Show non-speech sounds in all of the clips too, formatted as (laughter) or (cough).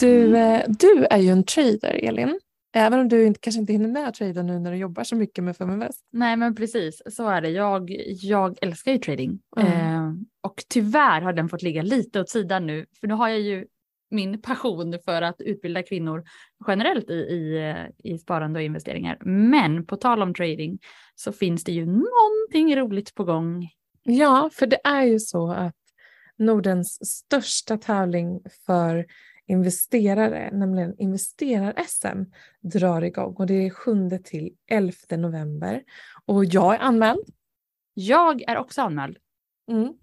Du, eh, du är ju en trader, Elin. Även om du inte, kanske inte hinner med att trada nu när du jobbar så mycket med Feminvest. Nej men precis, så är det. Jag, jag älskar ju trading. Mm. Eh, och tyvärr har den fått ligga lite åt sidan nu. För nu har jag ju min passion för att utbilda kvinnor generellt i, i, i sparande och investeringar. Men på tal om trading så finns det ju någonting roligt på gång. Ja, för det är ju så att Nordens största tävling för investerare, nämligen Investerar-SM, drar igång och det är 7 till 11 november. Och jag är anmäld. Jag är också anmäld. Mm.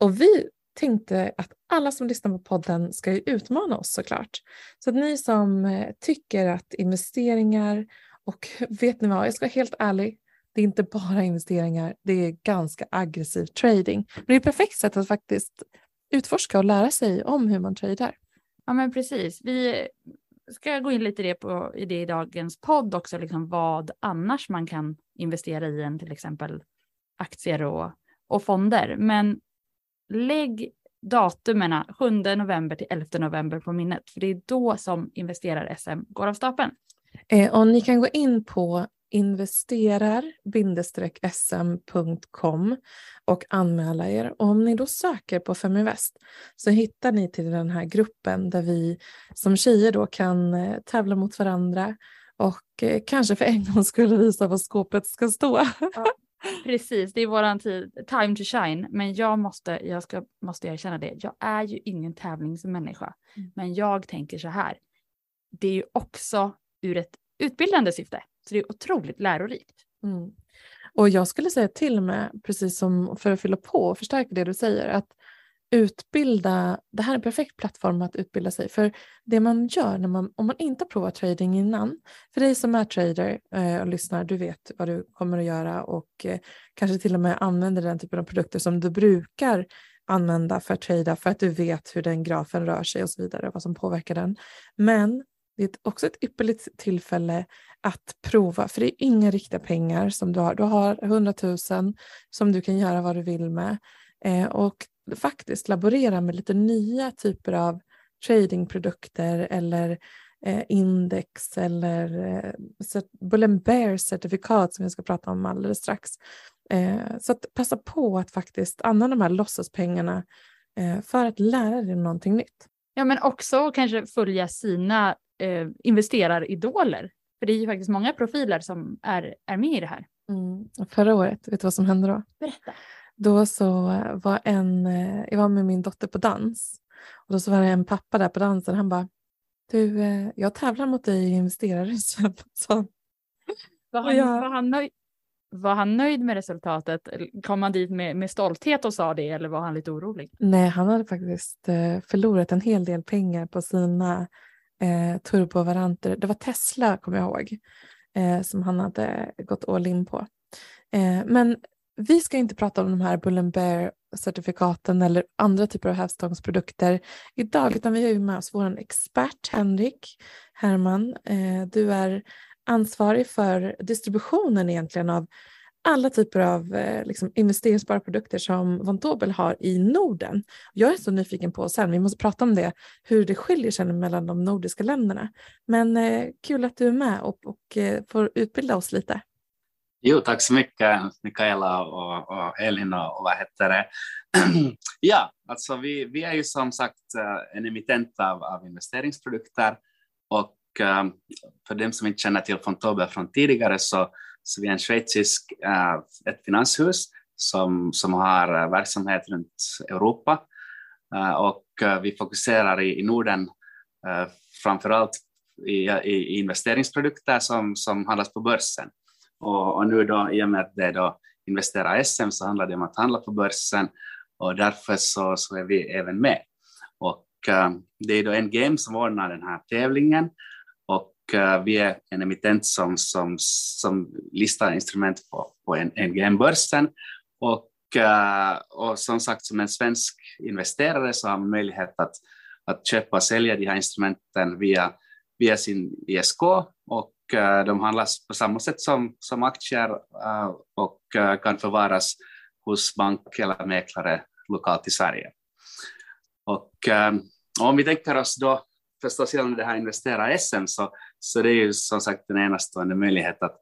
Och vi tänkte att alla som lyssnar på podden ska ju utmana oss såklart. Så att ni som eh, tycker att investeringar och (laughs) vet ni vad, jag ska vara helt ärlig, det är inte bara investeringar, det är ganska aggressiv trading. Men det är ett perfekt sätt att faktiskt utforska och lära sig om hur man tradar. Ja men precis. Vi ska gå in lite i det, på, i det i dagens podd också, liksom vad annars man kan investera i än till exempel aktier och, och fonder. Men lägg datumen 7 november till 11 november på minnet, för det är då som investerar-SM går av stapeln. Eh, och ni kan gå in på investerar-sm.com och anmäla er. Och om ni då söker på Feminvest så hittar ni till den här gruppen där vi som tjejer då kan eh, tävla mot varandra och eh, kanske för en gång skulle visa vad skåpet ska stå. Ja, precis, det är våran tid, time to shine. Men jag måste, jag ska, måste erkänna det, jag är ju ingen tävlingsmänniska. Mm. Men jag tänker så här, det är ju också ur ett utbildande syfte. Så det är otroligt lärorikt. Mm. Och jag skulle säga till med, precis som för att fylla på och förstärka det du säger, att utbilda, det här är en perfekt plattform att utbilda sig. För det man gör när man, om man inte har provat trading innan, för dig som är trader eh, och lyssnar, du vet vad du kommer att göra och eh, kanske till och med använder den typen av produkter som du brukar använda för att trada för att du vet hur den grafen rör sig och så vidare, vad som påverkar den. Men det är också ett ypperligt tillfälle att prova, för det är inga riktiga pengar som du har. Du har 100 000 som du kan göra vad du vill med eh, och faktiskt laborera med lite nya typer av tradingprodukter eller eh, index eller eh, Bull and Bear certifikat som vi ska prata om alldeles strax. Eh, så att passa på att faktiskt använda de här låtsaspengarna eh, för att lära dig någonting nytt. Ja, men också kanske följa sina eh, investeraridoler. För det är ju faktiskt många profiler som är, är med i det här. Mm. Förra året, vet du vad som hände då? Berätta. Då så var en, eh, jag var med min dotter på dans och då så var det en pappa där på dansen. Han bara, du, eh, jag tävlar mot dig i investerare. (laughs) Var, han, jag, var, han nöjd, var han nöjd med resultatet? Kom han dit med, med stolthet och sa det eller var han lite orolig? Nej, han hade faktiskt eh, förlorat en hel del pengar på sina eh, turbovaranter. Det var Tesla kommer jag ihåg eh, som han hade gått all in på. Eh, men vi ska inte prata om de här Bull Bear certifikaten eller andra typer av hävstångsprodukter idag utan vi har ju med oss vår expert Henrik Herman. Eh, du är ansvarig för distributionen egentligen av alla typer av eh, liksom, investeringsbara produkter som Von Tobel har i Norden. Jag är så nyfiken på sen, vi måste prata om det, hur det skiljer sig mellan de nordiska länderna. Men eh, kul att du är med och, och eh, får utbilda oss lite. Jo, tack så mycket Mikaela och, och Elin och, och vad heter det? (clears throat) ja, alltså vi, vi är ju som sagt eh, en emittent av, av investeringsprodukter och Eh, för dem som inte känner till von från tidigare så så vi är en schweizisk, eh, ett finanshus som, som har eh, verksamhet runt Europa och vi fokuserar i, i Norden framförallt i, i investeringsprodukter som, som handlas på börsen. Och, och, nu då, i och med att det är då Investera SM så handlar det om att handla på börsen och därför så, så är vi även med. Och äh, det är då en game som ordnar den här tävlingen Eh, vi är en emittent som, som, som listar instrument på, på NGM-börsen och, uh, och som sagt som en svensk investerare så har man möjlighet att, att köpa och sälja de här instrumenten via, via sin ISK och uh, de handlas på samma sätt som, som aktier och kan förvaras hos bank eller mäklare lokalt i Sverige. Och om vi tänker oss då förstås gällande det här investera SM så, så det är ju som sagt en enastående möjlighet att,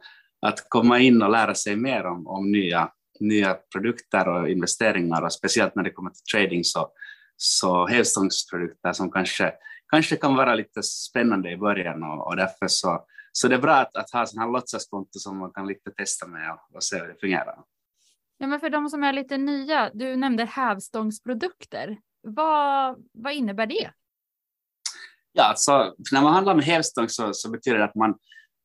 att komma in och lära sig mer om, om nya, nya produkter och investeringar och speciellt när det kommer till trading så, så hävstångsprodukter som kanske, kanske kan vara lite spännande i början och, och därför så, så det är bra att, att ha sådana här låtsaskonto som man kan lite testa med och, och se hur det fungerar. Ja, men för de som är lite nya, du nämnde hävstångsprodukter. Vad, vad innebär det? Ja, alltså, när man handlar med hävstång så, så betyder det att man,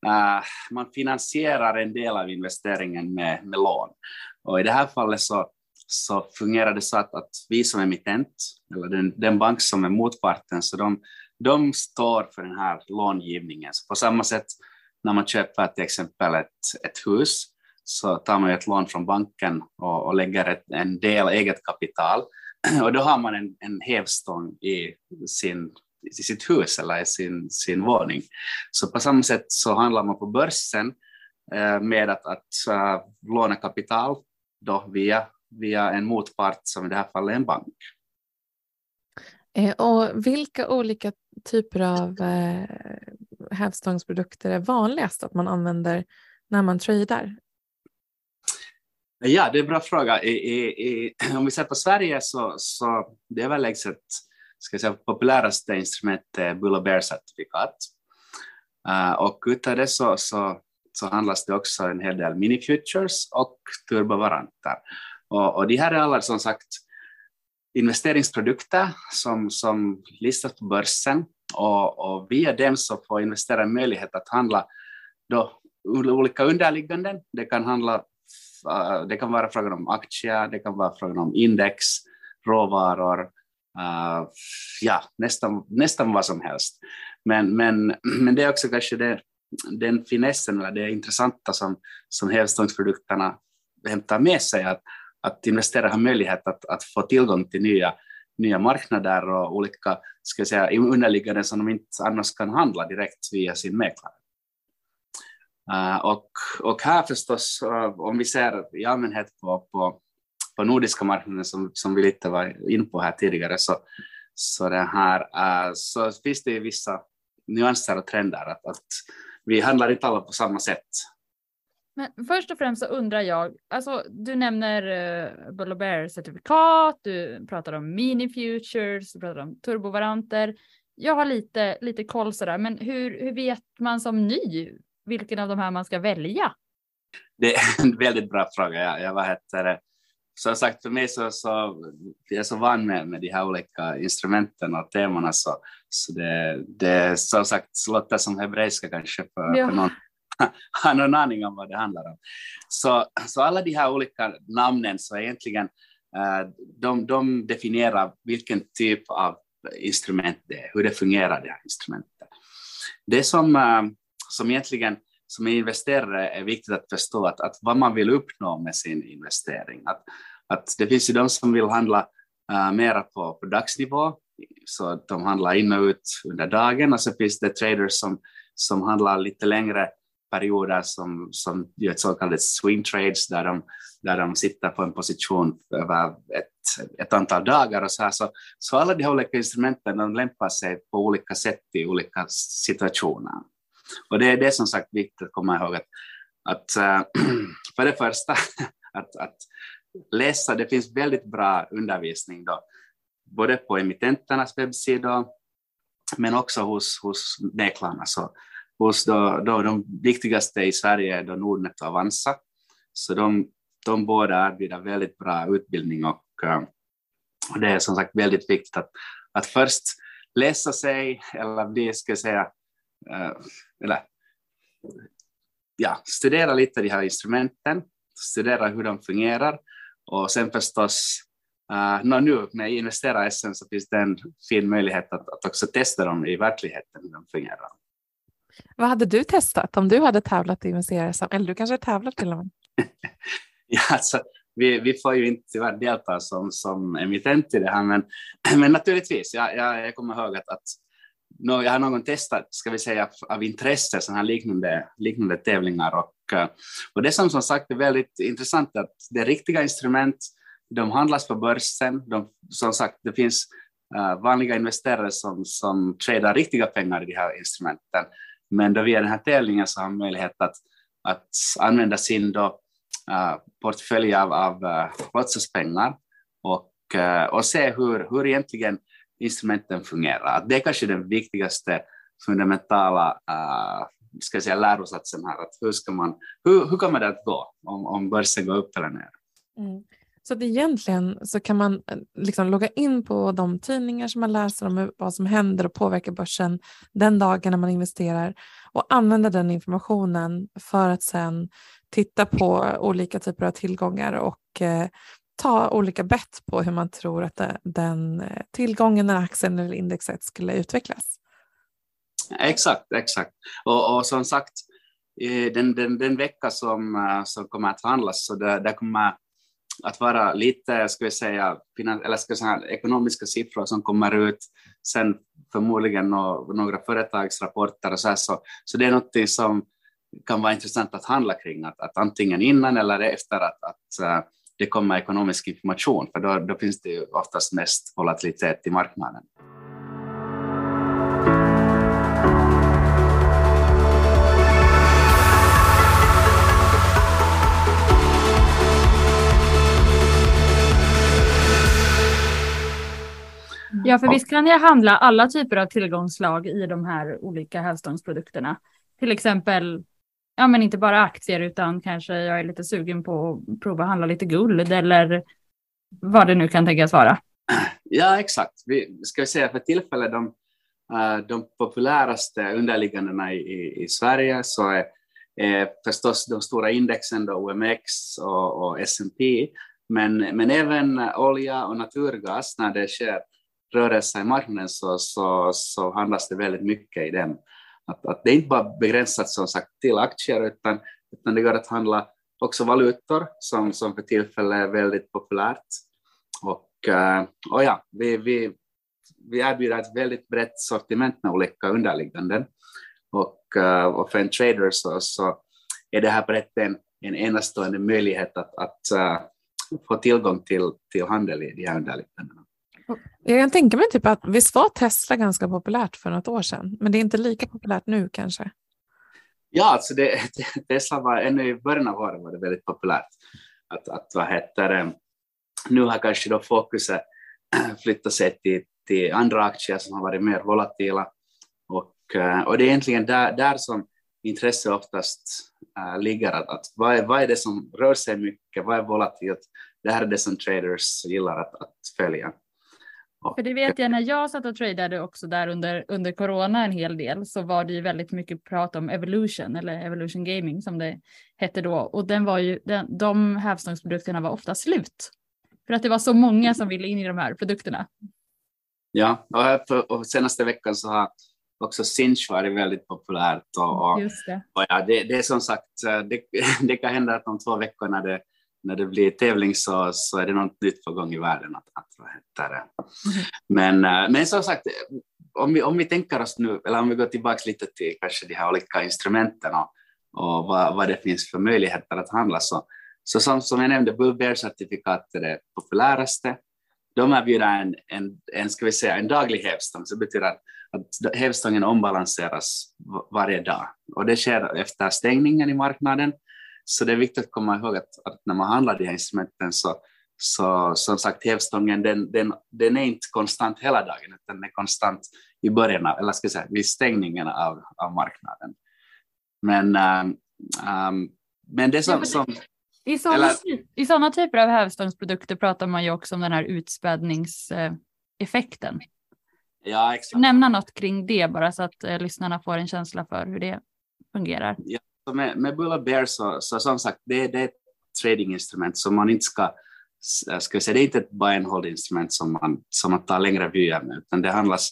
uh, man finansierar en del av investeringen med, med lån. Och i det här fallet så, så fungerar det så att, att vi som emittent, eller den, den bank som är motparten, så de, de står för den här långivningen. Så på samma sätt när man köper till exempel ett, ett hus så tar man ett lån från banken och, och lägger ett, en del eget kapital (clears throat) och då har man en, en hävstång i, sin, i sitt hus eller i sin, sin våning. Så på samma sätt så handlar man på börsen eh, med att, att uh, låna kapital då via, via en motpart som i det här fallet är en bank. Eh, och vilka olika typer av eh, hävstångsprodukter är vanligast att man använder när man tradar? Ja, det är en bra fråga. I, i, om vi ser på Sverige så, så det är överlägset ska säga, populäraste instrumentet Bull Bear-certifikat. Eh, och utav det så, så, så handlas det också en hel del mini-futures och turbovaranter. Och, och de här är alla som sagt investeringsprodukter som, som listas på börsen och, och via dem så får investerare möjlighet att handla då olika underligganden. Det kan handla eh, det kan vara frågan om aktier, det kan vara frågan om index, råvaror, uh, ja, nästan, nästan vad som helst. Men, men, (clears throat) men det är också kanske det, den finessen, eller det intressanta som, som hävstångsprodukterna hämtar med sig, att, att investerare har möjlighet att, att få tillgång till nya, nya marknader och olika ska jag säga, underliggande som de inte annars kan handla direkt via sin mäklare. Uh, och, och här förstås, uh, om vi ser i allmänhet på, på, på nordiska marknaden som, som vi lite var in på här tidigare, så, så, det här, uh, så finns det vissa nyanser och trender. Att, att vi handlar inte alla på samma sätt. Men först och främst så undrar jag, alltså du nämner uh, Bull Bear certifikat, du pratar om mini futures, du pratar om turbovaranter. Jag har lite, lite koll sådär, men hur, hur vet man som ny vilken av de här man ska välja? Det är en väldigt bra fråga. Jag, jag vad heter? Som sagt, för mig så, så jag är så van med, med de här olika instrumenten och temana så, så det, det som sagt låter som hebreiska kanske för, ja. för någon (laughs) har någon aning om vad det handlar om. Så, så alla de här olika namnen så egentligen uh, de, de definierar vilken typ av instrument det är, hur det fungerar det här instrumentet. Det som uh, som egentligen som investerare är viktigt att förstå att, att vad man vill uppnå med sin investering. Att, att det finns ju de som vill handla uh, mera på, på dagsnivå, så att de handlar in och ut under dagen, och så finns det traders som, som handlar lite längre perioder som, som gör så kallade swing trades där de, där de sitter på en position över ett, ett antal dagar och så här. Så, så alla de här olika instrumenten de lämpar sig på olika sätt i olika situationer. Och det är det som sagt viktigt att komma ihåg att, att äh, (clears throat) för det första (laughs) att, att läsa, det finns väldigt bra undervisning då, både på emittenternas webbsidor men också hos, hos mäklarna. Så hos då, då de viktigaste i Sverige är då Nordnet och Avanza. Så de, de båda erbjuder väldigt bra utbildning och, eh, och det är som sagt väldigt viktigt att, att först läsa sig, eller det ska jag säga, eller ja, studera lite de här instrumenten, studera hur de fungerar och sen förstås uh, nu med Investera SM så finns det en fin möjlighet att, att också testa dem i verkligheten, hur de fungerar. Vad hade du testat om du hade tävlat i SM? Eller du kanske tävlat till och med? (laughs) ja, alltså, vi, vi får ju inte tyvärr delta som, som emittent i det här, men, (clears throat) men naturligtvis, jag, jag, jag kommer ihåg att, att no, jag har någon testat, ska vi säga, av intresse, sådana här liknande, liknande tävlingar. Och, eh, och det som som sagt är väldigt intressant är att det är riktiga instrument, de handlas på börsen, de, som sagt, det finns uh, vanliga investerare som, som tradar riktiga pengar i de här instrumenten. Men då via den här tävlingen så har man möjlighet att, att använda sin då, uh, portfölj av, av uh, låtsaspengar och, uh, och se hur, hur egentligen instrumenten fungerar. Det är kanske den viktigaste fundamentala uh, ska säga, lärosatsen här. Att hur, ska man, hur, hur kommer det att gå om, om börsen går upp eller ner? Mm. Så att egentligen så kan man äh, liksom logga in på de tidningar som man läser om vad som händer och påverkar börsen den dagen när man investerar och använda den informationen för att sen titta på olika typer av tillgångar och eh, ta olika bett på hur man tror att den eh, tillgången eller aktien eller indexet skulle utvecklas. Exakt, exakt. Och, och som sagt, eh, den, den, den vecka som, eh, som kommer att handlas, så det, det kommer att vara lite, ska vi säga, eller ska säga, ekonomiska siffror som kommer ut, sen förmodligen no, några företagsrapporter och så här, så, så det är något som kan vara intressant att handla kring, att, att antingen innan eller efter att, att uh, det kommer ekonomisk information, för då, då finns det ju oftast mest volatilitet i marknaden. Ja, för visst kan jag handla alla typer av tillgångslag i de här olika hävstångsprodukterna. Till exempel, ja men inte bara aktier utan kanske jag är lite sugen på att prova handla lite guld eller vad det nu kan tänkas vara. Ja, exakt. Vi ska säga för tillfället de, eh, de populäraste underliggandena i, i Sverige så är, är förstås de stora indexen, då OMX och, och S&P men, men även olja och naturgas när det sker rörelse i marknaden så, så, så handlas det väldigt mycket i den. Att, att det är inte bara begränsat som sagt till aktier utan, utan det går att handla också valutor som, som för tillfället är väldigt populärt. Och, eh, och ja, vi, vi, vi erbjuder ett väldigt brett sortiment med olika underligganden. Och, eh, och för en trader så, så är det här brett en, en enastående möjlighet att, att eh, få tillgång till, till handel i de här underliggandena. Jag kan tänka mig typ att visst var Tesla ganska populärt för något år sedan, men det är inte lika populärt nu kanske? Ja, alltså det, (laughs) Tesla var ännu i början av året var det väldigt populärt. Att, att vad heter det, nu har kanske då fokuset (clears throat) flyttat sig till, till andra aktier som har varit mer volatila. Och, eh, och det är egentligen där, där som intresse oftast äh, ligger. Att, att vad, är, vad är det som rör sig mycket? Vad är volatilt? Det här är det som traders gillar att, att följa. För det vet jag när jag satt och tradade också där under, under corona en hel del så var det ju väldigt mycket prat om evolution eller evolution gaming som det hette då och den var ju den, de hävstångsprodukterna var ofta slut. För att det var så många som ville in i de här produkterna. Ja, och, för, och senaste veckan så har också Sinch varit väldigt populärt. Och, och, det. och ja, det, det är som sagt, det, (laughs) det kan hända att de två veckorna det när det blir tävling så, så är det något nytt på gång i världen. Att, att, vad heter det? Men, eh, men som sagt, om vi, om vi tänker oss nu, eller om vi går tillbaka lite till kanske de här olika instrumenten och, och vad, vad det finns för möjligheter att handla så, så som, som jag nämnde, Bull Bear-certifikat är det populäraste. De erbjuder en, en, en, ska vi säga, en daglig hävstång, så det betyder att, att hävstången ombalanseras varje dag. Och det sker efter stängningen i marknaden så det är viktigt att komma ihåg att, att när man handlar de här instrumenten så, så som sagt hävstången den, den, den är inte konstant hela dagen utan den är konstant i början, av, eller ska jag säga vid stängningen av, av marknaden. Men, um, um, men det som... som i sådana, I sådana typer av hävstångsprodukter pratar man ju också om den här utspädningseffekten. Ja, exakt. Nämna något kring det bara så att eh, lyssnarna får en känsla för hur det fungerar. Ja, med, med Bull Bear så, så som sagt, det, det är ett tradinginstrument som man inte ska, eh, ska säga, det är inte ett buy and hold instrument som man, som man tar längre vyer med, utan det, handlas,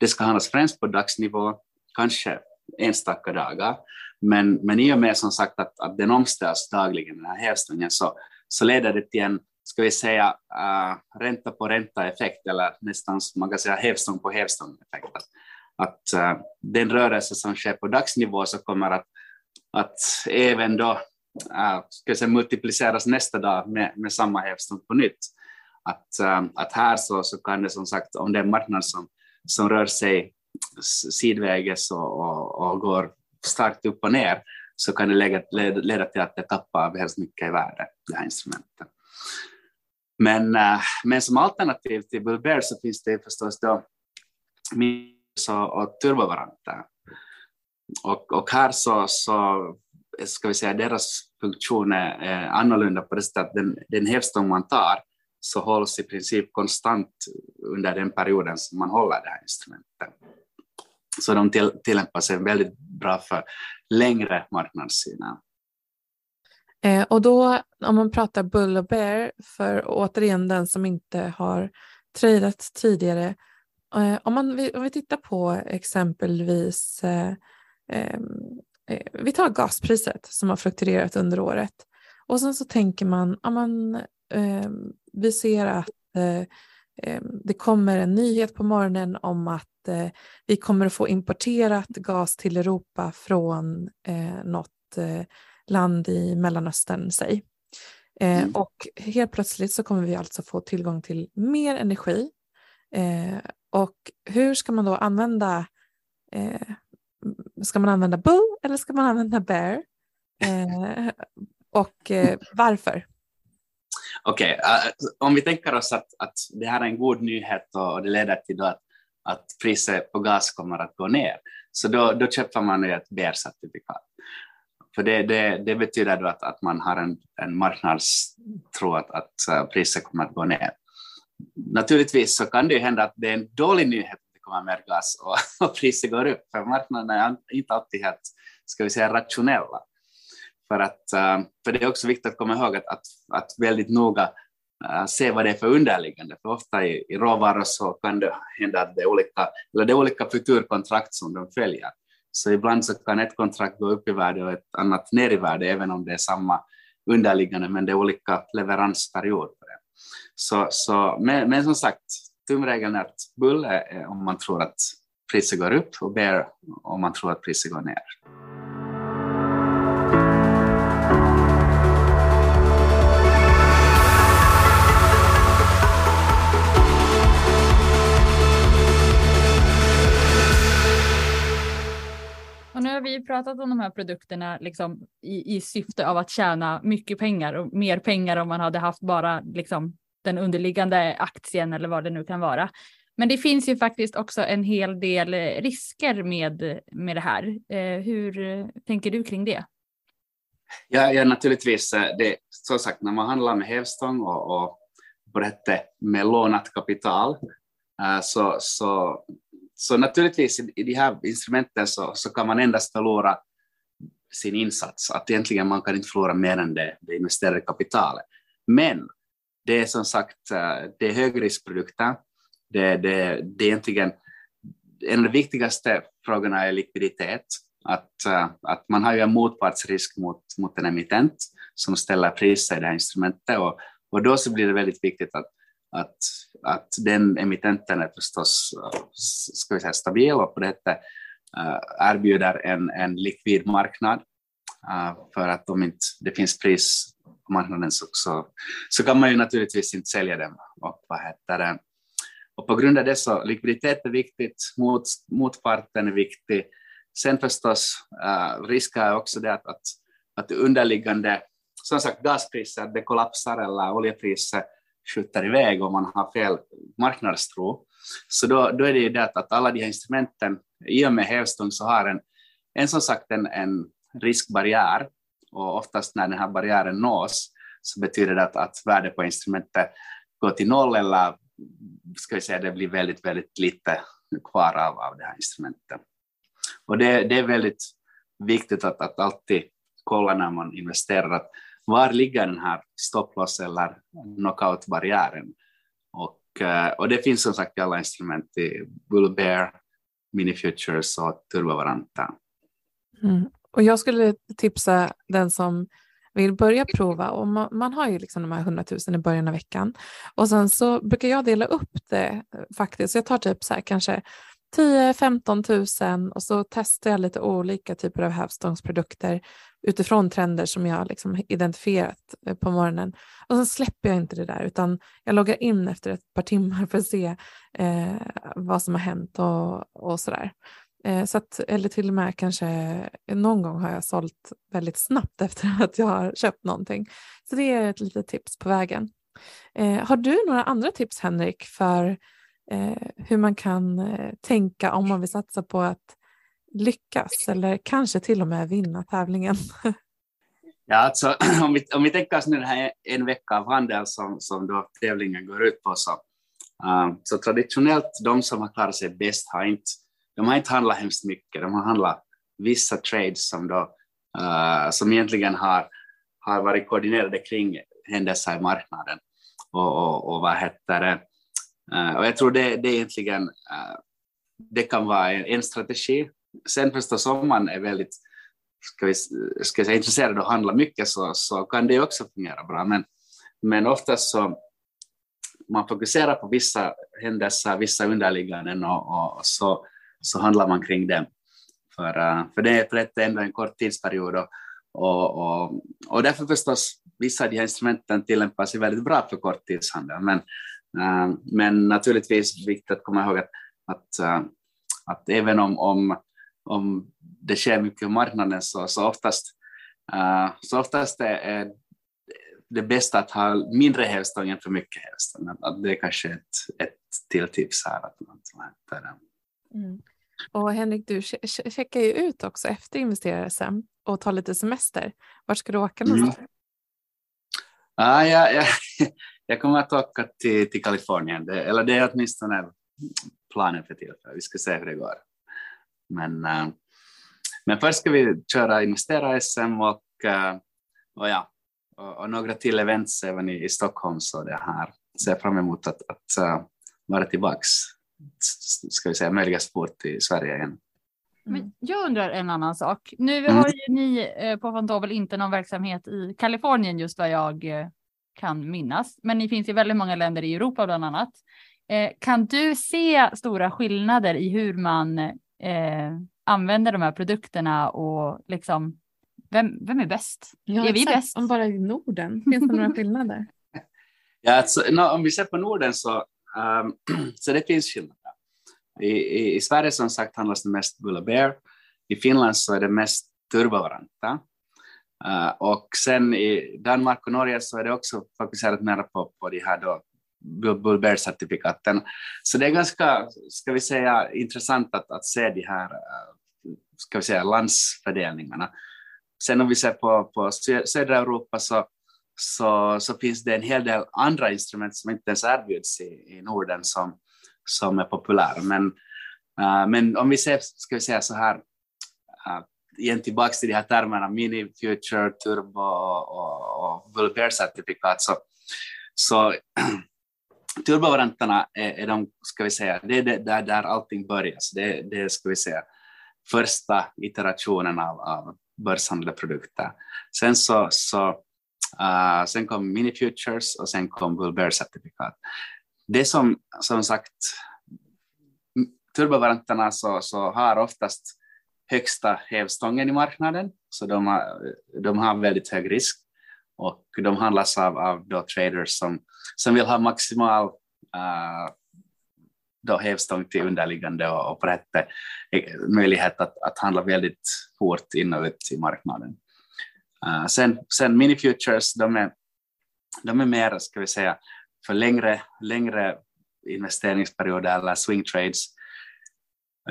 det ska handlas främst på dagsnivå, kanske enstaka dagar, men, men i och med som sagt att, att den omställs dagligen, den här hävstången, så, så leder det till en, ska vi säga, uh, ränta på ränta-effekt, eller nästan man kan säga hävstång på hävstång-effekt. Att, att uh, den rörelse som sker på dagsnivå så kommer att att även då äh, ska säga, multipliceras nästa dag med, med samma hävstång på nytt. att, äh, att här så, så kan det som sagt, om det är en marknad som, som rör sig sidväges och, och, och går starkt upp och ner, så kan det leda, leda till att det tappar väldigt mycket i värde, det här instrumentet. Men, äh, men som alternativ till Bull Bear så finns det förstås då Minus och, och turbovaranter. Och, och här så, så ska vi säga deras funktion är annorlunda på det sättet att den, den hävstång man tar så hålls i princip konstant under den perioden som man håller det här instrumentet. Så de till, tillämpar sig väldigt bra för längre marknadssyner. Eh, och då om man pratar Bull och Bear, för återigen den som inte har tradat tidigare, eh, om, man, om vi tittar på exempelvis eh, eh, ehm, eh, vi tar gaspriset som har fluktuerat under året och sen så tänker man, ja, man ehm, vi ser att eh, ehm, det kommer en nyhet på morgonen om att eh, vi kommer att få importerat gas till Europa från eh, något land i Mellanöstern, säg. Mm. Och helt plötsligt så kommer vi alltså få tillgång till mer energi. Och hur ska man då använda Ska man använda Bull eller ska man använda Bear? Eh, och eh, varför? Okej, okay, uh, om vi tänker oss att, att det här är en god nyhet och det leder till att, att priset på gas kommer att gå ner, så då, då köper man ett Bear-certifikat. För det, det, det, betyder då att, att man har en, en marknadstro att, att priset kommer att gå ner. Naturligtvis så kan det ju hända att det är en dålig nyhet kommer mer gas och, (laughs) och priset går upp, för marknaden är inte alltid helt, ska vi säga, rationella. För, att, eh, för det är också viktigt att komma ihåg att, att, att väldigt noga eh, se vad det är för underliggande, för ofta i, i råvaror så kan det hända att det är olika, eller det är olika futurkontrakt som de följer. Så ibland så kan ett kontrakt gå upp i värde och ett annat ner i värde, även om det är samma underliggande, men det är olika leveransperioder. Så, så, men, men som sagt, tumregeln är att bull är eh, om man tror att priset går upp och bear om man tror att priset går ner. Och nu har vi pratat om de här produkterna liksom i, i syfte av att tjäna mycket pengar och mer pengar om man hade haft bara liksom den underliggande aktien eller vad det nu kan vara. Men det finns ju faktiskt också en hel del eh, risker med, med det här. Eh, hur eh, tänker du kring det? Ja, ja naturligtvis. Det, som sagt, när man handlar med hävstång och, och på detta med lånat kapital så, så så naturligtvis i de här instrumenten så, så kan man endast förlora sin insats, att egentligen man kan inte förlora mer än det, det investerade kapitalet. Men det är som sagt eh, det är högriskprodukter, det, det, det är egentligen en av de viktigaste frågorna är likviditet, att, eh, att man har ju en motpartsrisk mot, mot en emittent som ställer priser i det här instrumentet och, och då så blir det väldigt viktigt att att, att den emittenten är förstås eh, ska vi säga, stabil och på detta erbjuder en, en likvid marknad. För att om inte det finns pris på marknaden så, så, så, kan man ju naturligtvis inte sälja dem. Och, vad heter det? och på grund av det så likviditet är viktigt, mot, motparten är viktig. Sen förstås uh, risk är också det att, att, att underliggande, som sagt gaspriser, det kollapsar eller oljepriser skjuter iväg om man har fel marknadstro. Så då, då är det ju det att, att alla de här instrumenten, i och med hävstång så har en, en som sagt en, en riskbarriär och oftast när den här barriären nås så betyder det att, att värdet på instrumentet går till noll eller ska vi säga det blir väldigt, väldigt lite kvar av, av det här instrumentet. Och det, det är väldigt viktigt att, att alltid kolla när man investerar att var ligger den här stopploss eller knockout-barriären? Och, eh, och det finns som sagt i alla instrument i Bull Bear, Mini Futures och Turbovaranta. Mm. Och jag skulle tipsa den som vill börja prova och man, man, har ju liksom de här 100 000 i början av veckan och sen så brukar jag dela upp det eh, faktiskt. Så jag tar typ så här kanske 10-15 000 och så testar jag lite olika typer av hävstångsprodukter utifrån trender som jag liksom identifierat eh, på morgonen. Och sen släpper jag inte det där utan jag loggar in efter ett par timmar för att se eh, vad som har hänt och, och sådär. Eh, så att, eller till och med kanske eh, någon gång har jag sålt väldigt snabbt (laughs) efter att jag har köpt någonting. Så det är ett litet tips på vägen. Eh, har du några andra tips Henrik för eh, hur man kan eh, tänka om man vill satsa på att lyckas eller kanske till och med vinna tävlingen? (laughs) Ja, alltså, (clears throat) om, vi, om vi tänker oss nu den här en vecka av handel som, som då tävlingen går ut på, så, uh, så traditionellt de som har klarat sig bäst har inte, de har inte handlat hemskt mycket, de har handlat vissa trades som, då, uh, som egentligen har, har varit koordinerade kring händelser i marknaden. Och, och, och vad heter det? Uh, och jag tror det, det egentligen uh, det kan vara en, en, strategi. Sen förstås om man är väldigt ska vi, ska jag säga, intresserad av att handla mycket så, så kan det också fungera bra. Men, men oftast så man fokuserar på vissa händelser, vissa underligganden och, och, och så, så handlar man kring det. För, eh, för det är ändå en kort tidsperiod och, och, och, och därför förstås vissa av de här instrumenten tillämpar sig väldigt bra för korttidshandel. Men, eh, men naturligtvis viktigt att komma ihåg att, att, eh, att även om, om, om det sker mycket på marknaden så, så oftast, så oftast är det bästa att ha mindre hävstång än för mycket hävstång. Att det är kanske ett, ett till tips här. Att man, mm. Och Henrik, du checkar ju ut också efter investerare och tar lite semester. Var ska du åka mm. någonstans? Ah, ja, ja. (laughs) Jag kommer att åka till, till Kalifornien, det, eller det är åtminstone planen för tillfället. Vi ska se hur det går. Men, äh, men först ska vi köra investera-SM och, äh, och, ja, och, och, några till events även i, i Stockholm. Så det här ser fram emot att, att äh, vara tillbaks, ska vi säga, möjligast fort till Sverige igen. Men mm. jag undrar en annan sak. Nu mm. har ju ni eh, på Fantovel inte någon verksamhet i Kalifornien just vad jag eh, kan minnas, men ni finns i väldigt många länder i Europa bland annat. Eh, kan du se stora skillnader i hur man använder de här produkterna och liksom vem, vem är bäst? Ja, är vi bäst? Om bara i Norden, finns det några skillnader? (laughs) Ja, alltså, no, om vi ser på Norden så, Ehm, (clears throat) så det finns skillnader. I, i, I, Sverige som sagt handlas det mest Bull Bear. I Finland så är det mest turbovaranta. Uh, och sen i Danmark och Norge så är det också fokuserat mer på, på de här då Bull Bear-certifikaten. Så det är ganska, ska vi säga, intressant att, att se de här eh, ska vi säga, landsfördelningarna. Sen om vi ser på, på södra Europa så, så, så finns det en hel del andra instrument som inte ens erbjuds i, i Norden som, som är populära. Men, uh, men om vi ser, ska vi säga så här, uh, igen tillbaka till de här termerna mini, future, turbo och, och vulgärcertifikat, så, så (clears throat) turbovarianterna är, är de, ska vi säga, det är det, där, där allting börjar. Så det, det är, ska vi säga, första iterationen av, av börshandlade produkter. Sen så, så uh, sen kom mini futures och sen kom bull certifikat det som, som sagt, turbovaranterna så, så har oftast högsta hävstången i marknaden, så de har, de har väldigt hög risk och de handlas av, av då traders som, som vill ha maximal uh, då hävstång till underliggande och, och på rätt eh, möjlighet att, att handla väldigt fort in och ut i marknaden. Uh, sen, sen mini futures, de är, de är mer, ska vi säga, för längre, längre investeringsperioder eller swing trades.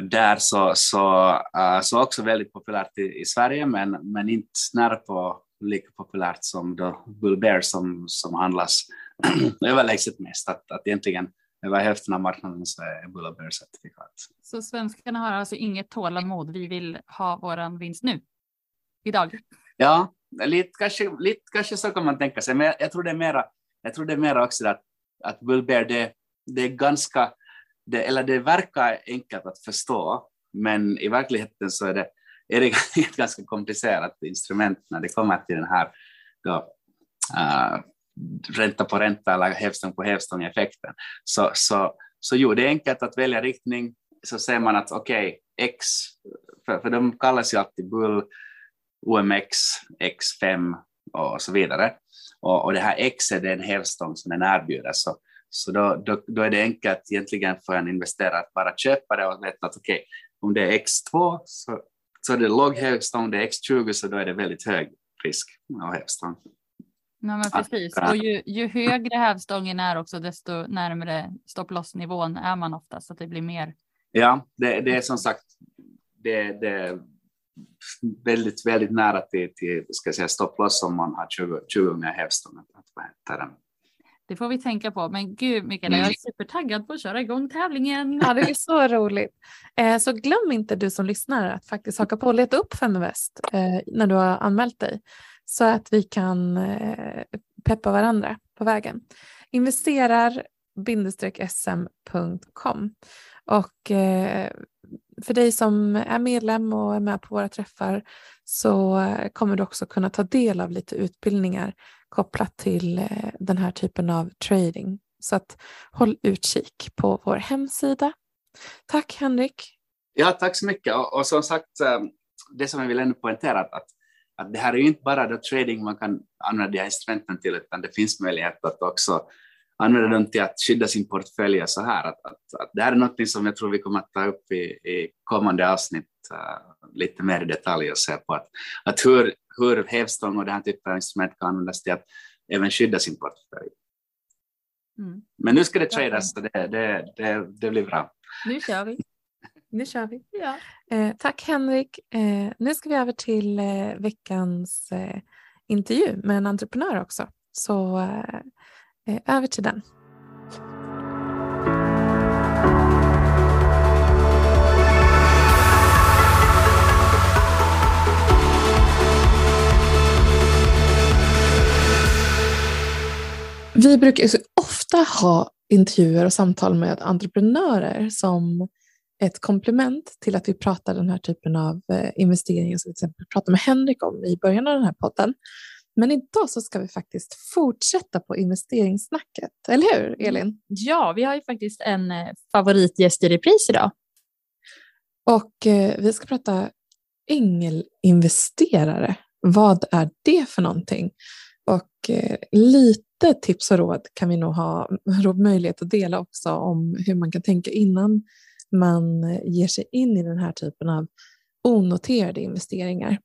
Där så, så, uh, så också väldigt populärt i, i, Sverige, men, men inte nära på lika populärt som då Bull Bear som, som handlas (clears throat) överlägset mest. Att, att egentligen över hälften av marknaden så är Bull Bear certifikat. Så svenskarna har alltså inget tålamod. Vi vill ha våran vinst nu, idag. Ja, lite kanske, lite kanske så kan man tänka sig, men jag, jag tror det är mera jag tror det är mera också att, att Bullbear, det, det är ganska, det, eller det verkar enkelt att förstå, men i verkligheten så är det, är det (laughs) ett ganska komplicerat instrument när det kommer till den här då, uh, ränta på ränta eller hävstång på hävstång effekten. Så, så, så jo, det är enkelt att välja riktning, så ser man att okej, okay, X, för, för de kallas ju alltid Bull, OMX, X5 och så vidare. Och, och det här X är den hävstång som den erbjuder. Så, så då, då, då, är det enkelt egentligen för en investerare att bara köpa det och veta att okej, okay, om det är X2 så, så är det låg hävstång, det är X20 så då är det väldigt hög risk av hävstång. Ja, men precis. Och ju, ju högre hävstången är också, desto närmare stopplossnivån är man ofta, så att det blir mer. Ja, det, det är som sagt, det, det väldigt, väldigt nära till, till ska jag säga, stopploss om man har 20, 20 gånger hävstång. Det får vi tänka på. Men gud Mikaela, jag är mm. supertaggad på att köra igång tävlingen. Ja, det är så roligt. Eh, så glöm inte du som lyssnar att faktiskt haka på och leta upp Feminvest eh, när du har anmält dig så att vi kan eh, peppa varandra på vägen. Investerar-sm.com och eh, för dig som är medlem och är med på våra träffar så kommer du också kunna ta del av lite utbildningar kopplat till eh, den här typen av trading. Så att håll utkik på vår hemsida. Tack Henrik. Ja, tack så mycket. Och, och som sagt, eh, det som jag vill ändå poängtera att att det här är ju inte bara då trading man kan använda de här instrumenten till, utan det finns möjlighet att också använda dem till att skydda sin portfölj så här. Att, att, att det här är något som jag tror vi kommer att ta upp i, i kommande avsnitt uh, lite mer i detalj och se på att, att hur, hur hävstång och den här typen av instrument kan användas till att även skydda sin portfölj. Mm. Men nu ska det tradas, så det, det, det, det blir bra. Nu kör vi. Nu kör vi. Ja. Eh, tack Henrik. Eh, nu ska vi över till eh, veckans eh, intervju med en entreprenör också. Så eh, Eh, över till den. Vi brukar så ofta ha intervjuer och samtal med entreprenörer som ett komplement till att vi pratar den här typen av eh, investeringar som vi till exempel pratade med Henrik om i början av den här podden. Men idag så ska vi faktiskt fortsätta på investeringssnacket, eller hur mm. Elin? Ja, vi har ju faktiskt en eh, favoritgäst i repris idag. Och eh, vi ska prata ängelinvesterare. Vad är det för någonting? Och eh, lite tips och råd kan vi nog ha (laughs) möjlighet att dela också om hur man kan tänka innan man ger sig in i den här typen av onoterade investeringar.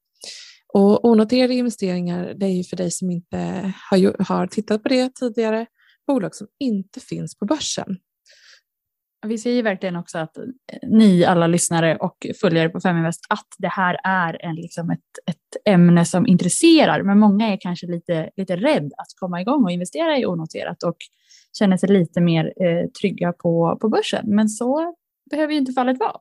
Och onoterade investeringar, det är ju för dig som inte har, har tittat på det tidigare, bolag som inte finns på börsen. Vi säger verkligen också att eh, ni alla lyssnare och följare på Feminvest att det här är en, liksom ett, ett ämne som intresserar. Men många är kanske lite, lite rädd att komma igång och investera i onoterat och känner sig lite mer eh, trygga på, på börsen. Men så behöver ju inte fallet vara.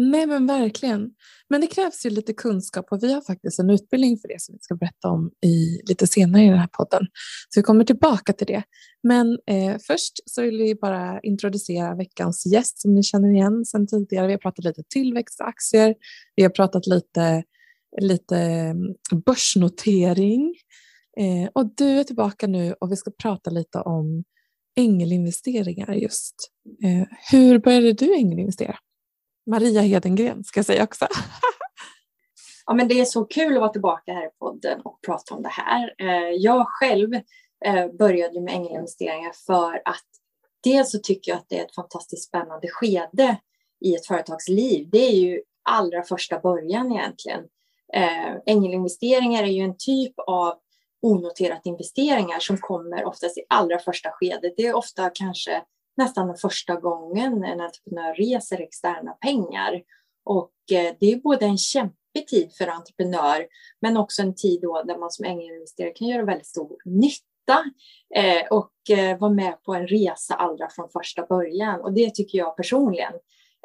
Nej men verkligen. Men det krävs ju lite kunskap och vi har faktiskt en utbildning för det som vi ska berätta om i, lite senare i den här podden. Så vi kommer tillbaka till det. Men eh, först så vill vi bara introducera veckans gäst som ni känner igen sedan tidigare. Vi har pratat lite tillväxtaktier, vi har pratat lite, lite mm, börsnotering eh, och du är tillbaka nu och vi ska prata lite om ängelinvesteringar just. Eh, hur började du ängelinvestera? Maria Hedengren ska jag säga också. (laughs) ja, men det är så kul att vara tillbaka här i podden och prata om det här. Eh, jag själv eh, började med ängelinvesteringar för att dels så tycker jag att det är ett fantastiskt spännande skede i ett företags liv. Det är ju allra första början egentligen. Eh, ängelinvesteringar är ju en typ av onoterat investeringar som kommer oftast i allra första skedet. Det är ofta kanske nästan första gången en entreprenör reser externa pengar. Och eh, det är både en kämpig tid för entreprenör men också en tid då där man som ängelinvesterare kan göra väldigt stor nytta eh, och eh, vara med på en resa allra från första början. Och det tycker jag personligen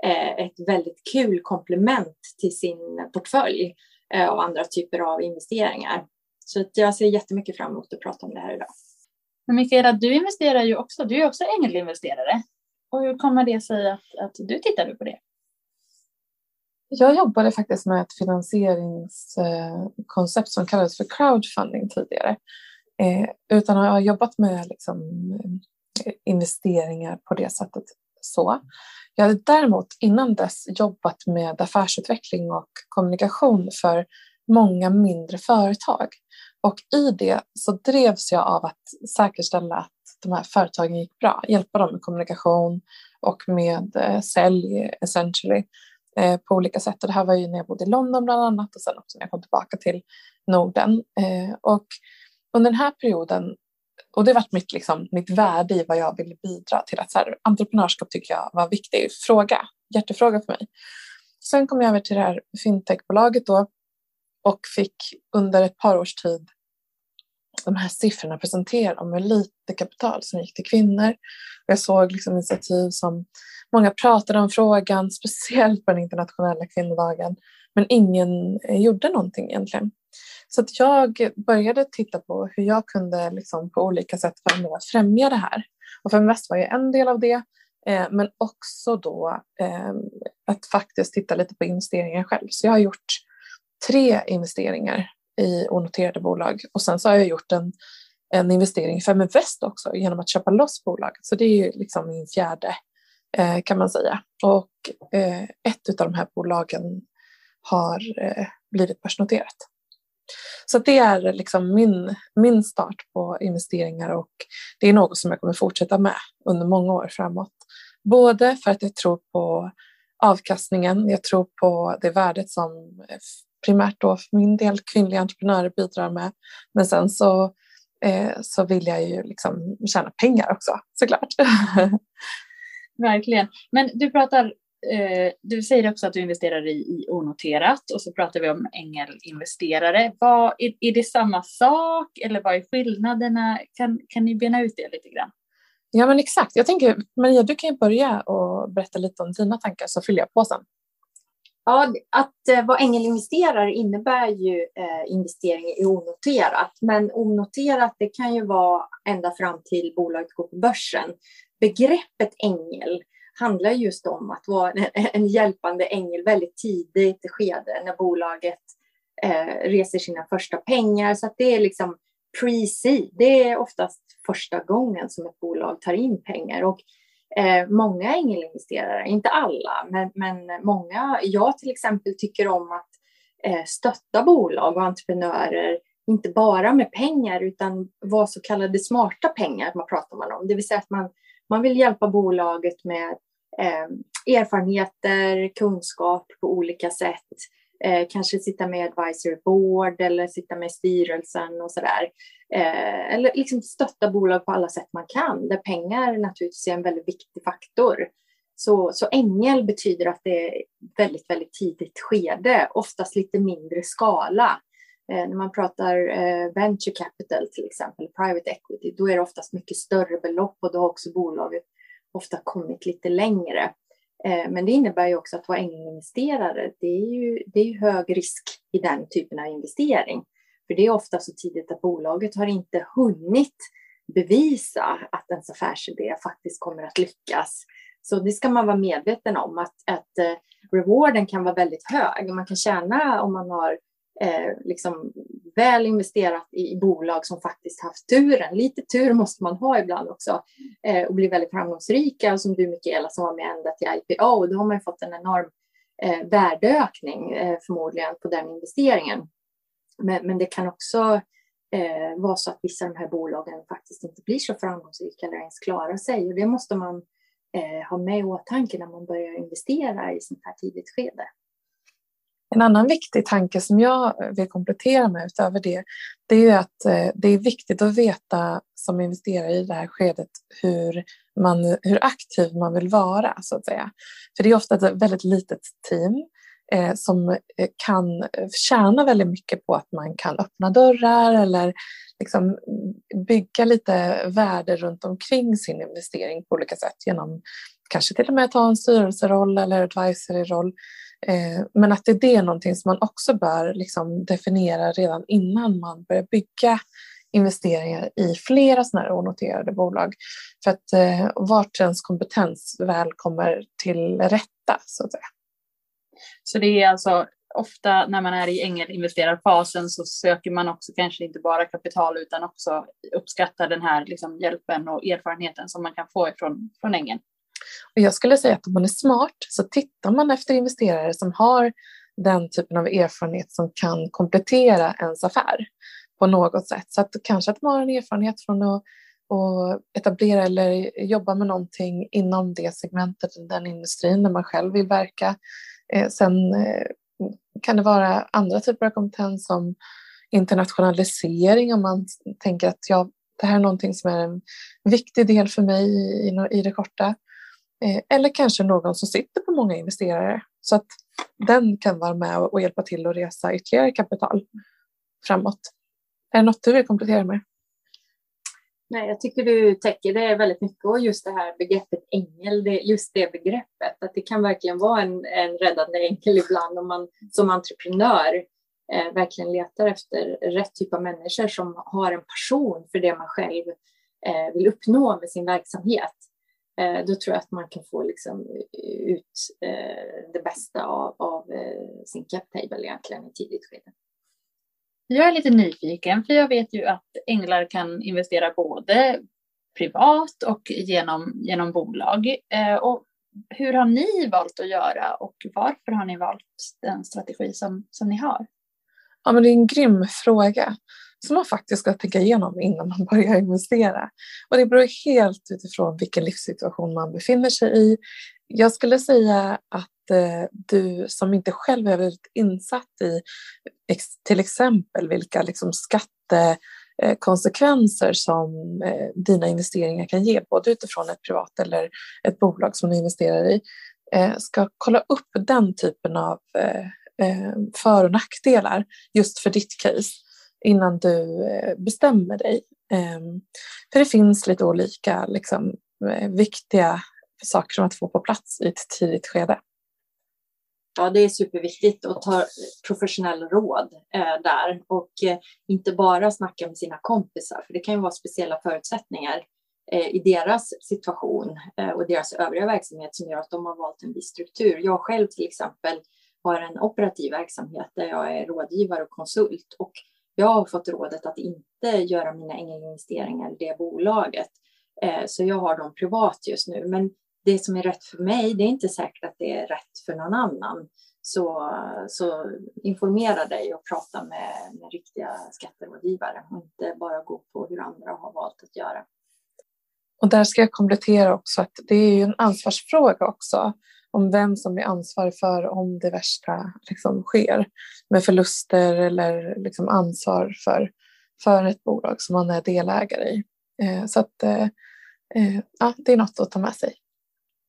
är ett väldigt kul komplement till sin portfölj och andra typer av investeringar. Så jag ser jättemycket fram emot att prata om det här idag. Men Mikaela, du investerar ju också, du är också ängelinvesterare. Och hur kommer det sig att, att du tittade på det? Jag jobbade faktiskt med ett finansieringskoncept som kallades för crowdfunding tidigare. Eh, utan att ha jobbat med liksom, investeringar på det sättet så. Jag hade däremot innan dess jobbat med affärsutveckling och kommunikation för många mindre företag. Och i det så drevs jag av att säkerställa att de här företagen gick bra, hjälpa dem med kommunikation och med eh, sälj essentially eh, på olika sätt. Och det här var ju när jag bodde i London bland annat och sen också när jag kom tillbaka till Norden. Eh, och under den här perioden, och det var mitt, liksom, mitt värde i vad jag ville bidra till, att så här, entreprenörskap tycker jag var en viktig fråga, hjärtefråga för mig. Sen kom jag över till det här fintechbolaget då och fick under ett par års tid de här siffrorna presenterade om hur lite kapital som gick till kvinnor. Jag såg liksom initiativ som många pratade om frågan, (laughs) speciellt på den internationella kvinnodagen, men ingen eh, gjorde någonting egentligen. Så att jag började titta på hur jag kunde liksom på olika sätt vara med att främja det här. Och Feminvest var ju en del av det, eh, men också då eh, att faktiskt titta lite på investeringar själv. Så jag har gjort tre investeringar i onoterade bolag och sen så har jag gjort en, en investering i Feminvest också genom att köpa loss bolag Så det är ju liksom min fjärde eh, kan man säga. Och eh, ett av de här bolagen har eh, blivit börsnoterat. Så det är liksom min, min start på investeringar och det är något som jag kommer fortsätta med under många år framåt. Både för att jag tror på avkastningen, jag tror på det värdet som eh, primärt då för min del kvinnliga entreprenörer bidrar med. Men sen så, eh, så vill jag ju liksom tjäna pengar också såklart. (laughs) Verkligen. Men du pratar eh, du säger också att du investerar i, i onoterat och så pratar vi om ängelinvesterare. Vad, är, är det samma sak eller vad är skillnaderna? Kan, kan ni bena ut det lite grann? Ja men exakt. Jag tänker Maria, du kan ju börja och berätta lite om dina tankar så fyller jag på sen. Ja, att eh, vara ängelinvesterare innebär ju eh, investering i onoterat, men onoterat det kan ju vara ända fram till bolaget går på börsen. Begreppet ängel handlar just om att vara en, hjälpande ängel väldigt tidigt i skede när bolaget eh, reser sina första pengar. Så att det är liksom pre-seed. Det är oftast första gången som ett bolag tar in pengar. Och eh, många ängelinvesterare, inte alla, men, men många, jag till exempel tycker om att eh, stötta bolag och entreprenörer, inte bara med pengar utan vad så kallade smarta pengar man pratar man om. Det vill säga att man, man vill hjälpa bolaget med eh, erfarenheter, kunskap på olika sätt. Eh, kanske sitta med advisory board eller sitta med styrelsen och sådär. Eh, eller liksom stötta bolag på alla sätt man kan, där pengar naturligtvis är en väldigt viktig faktor. Så, så ängel betyder att det är väldigt, väldigt tidigt skede, oftast lite mindre skala. Eh, när man pratar eh, venture capital till exempel, private equity, då är det oftast mycket större belopp och då har också bolaget ofta kommit lite längre. Eh, men det innebär ju också att vara ängelinvesterare, det är ju, det är ju hög risk i den typen av investering. För det är ofta så tidigt att bolaget har inte hunnit bevisa att ens affärsidé faktiskt kommer att lyckas. Så det ska man vara medveten om att, att eh, rewarden kan vara väldigt hög. Man kan tjäna om man har eh, liksom väl investerat i bolag som faktiskt haft turen. Lite tur måste man ha ibland också eh, och bli väldigt framgångsrika. Som du Mikaela som var med ända till IPO, då har man fått en enorm eh, värdeökning eh, förmodligen på den investeringen. Men, men det kan också eh, vara så att vissa av de här bolagen faktiskt inte blir så framgångsrika eller ens klarar sig. Och det måste man eh, ha med i åtanke när man börjar investera i sånt här tidigt skede. En annan viktig tanke som jag vill komplettera med utöver det, det är ju att eh, det är viktigt att veta som investerare i det här skedet hur, man, hur aktiv man vill vara så att säga. För det är ofta ett väldigt litet team eh, som eh, kan tjäna väldigt mycket på att man kan öppna dörrar eller liksom bygga lite värde runt omkring sin investering på olika sätt genom kanske till och med ta en styrelseroll eller advisory-roll. Eh, men att det är någonting som man också bör liksom definiera redan innan man börjar bygga investeringar i flera sådana här onoterade bolag. För att eh, vart ens kompetens väl kommer till rätta så att säga. Så det är alltså ofta när man är i ängelinvesterarfasen så söker man också kanske inte bara kapital utan också uppskattar den här liksom hjälpen och erfarenheten som man kan få ifrån, från ängeln. Och jag skulle säga att om man är smart så tittar man efter investerare som har den typen av erfarenhet som kan komplettera ens affär på något sätt. Så att kanske att man har en erfarenhet från att, och etablera eller jobba med någonting inom det segmentet, den industrin där man själv vill verka. Eh, sen eh, kan det vara andra typer av kompetens som internationalisering om man tänker att ja, det här är någonting som är en viktig del för mig i, i det korta. Eh, eller kanske någon som sitter på många investerare så att den kan vara med och hjälpa till att resa ytterligare kapital framåt. Är det något du vill komplettera med? Nej, jag tycker du täcker det väldigt mycket och just det här begreppet ängel, det, just det begreppet, att det kan verkligen vara en, en räddande ängel ibland om man som entreprenör eh, verkligen letar efter rätt typ av människor som har en passion för det man själv eh, vill uppnå med sin verksamhet. Eh, då tror jag att man kan få liksom ut eh, det bästa av, av eh, sin cap table egentligen i tidigt skede. Jag är lite nyfiken, för jag vet ju att änglar kan investera både privat och genom, genom bolag. och hur har ni valt att göra och varför har ni valt den strategi som, som ni har? Ja, men det är en grym fråga som man faktiskt ska tänka igenom innan man börjar investera. Och det beror helt utifrån vilken livssituation man befinner sig i. Jag skulle säga att eh, du som inte själv är väldigt insatt i till exempel vilka liksom, skattekonsekvenser eh, som eh, dina investeringar kan ge, både utifrån ett privat eller ett bolag som du investerar i, eh, ska kolla upp den typen av eh, för och nackdelar just för ditt case innan du eh, bestämmer dig. Ehm, för det finns lite olika liksom, eh, viktiga saker som att få på plats i ett tidigt skede. Ja, det är superviktigt att ta professionell råd eh, där och eh, inte bara snacka med sina kompisar, för det kan ju vara speciella förutsättningar eh, i deras situation eh, och deras övriga verksamhet som gör att de har valt en viss struktur. Jag själv till exempel har en operativ verksamhet där jag är rådgivare och konsult och jag har fått rådet att inte göra mina investeringar i det bolaget. Eh, så jag har dem privat just nu. Men det som är rätt för mig, det är inte säkert att det är rätt för någon annan. Så, så informera dig och prata med, med riktiga skatterådgivare och inte bara gå på hur andra har valt att göra. Och där ska jag komplettera också att det är ju en ansvarsfråga också om vem som är ansvarig för om det värsta liksom sker med förluster eller liksom ansvar för, för ett bolag som man är delägare i. Eh, så att, eh, eh ja, det är något att ta med sig.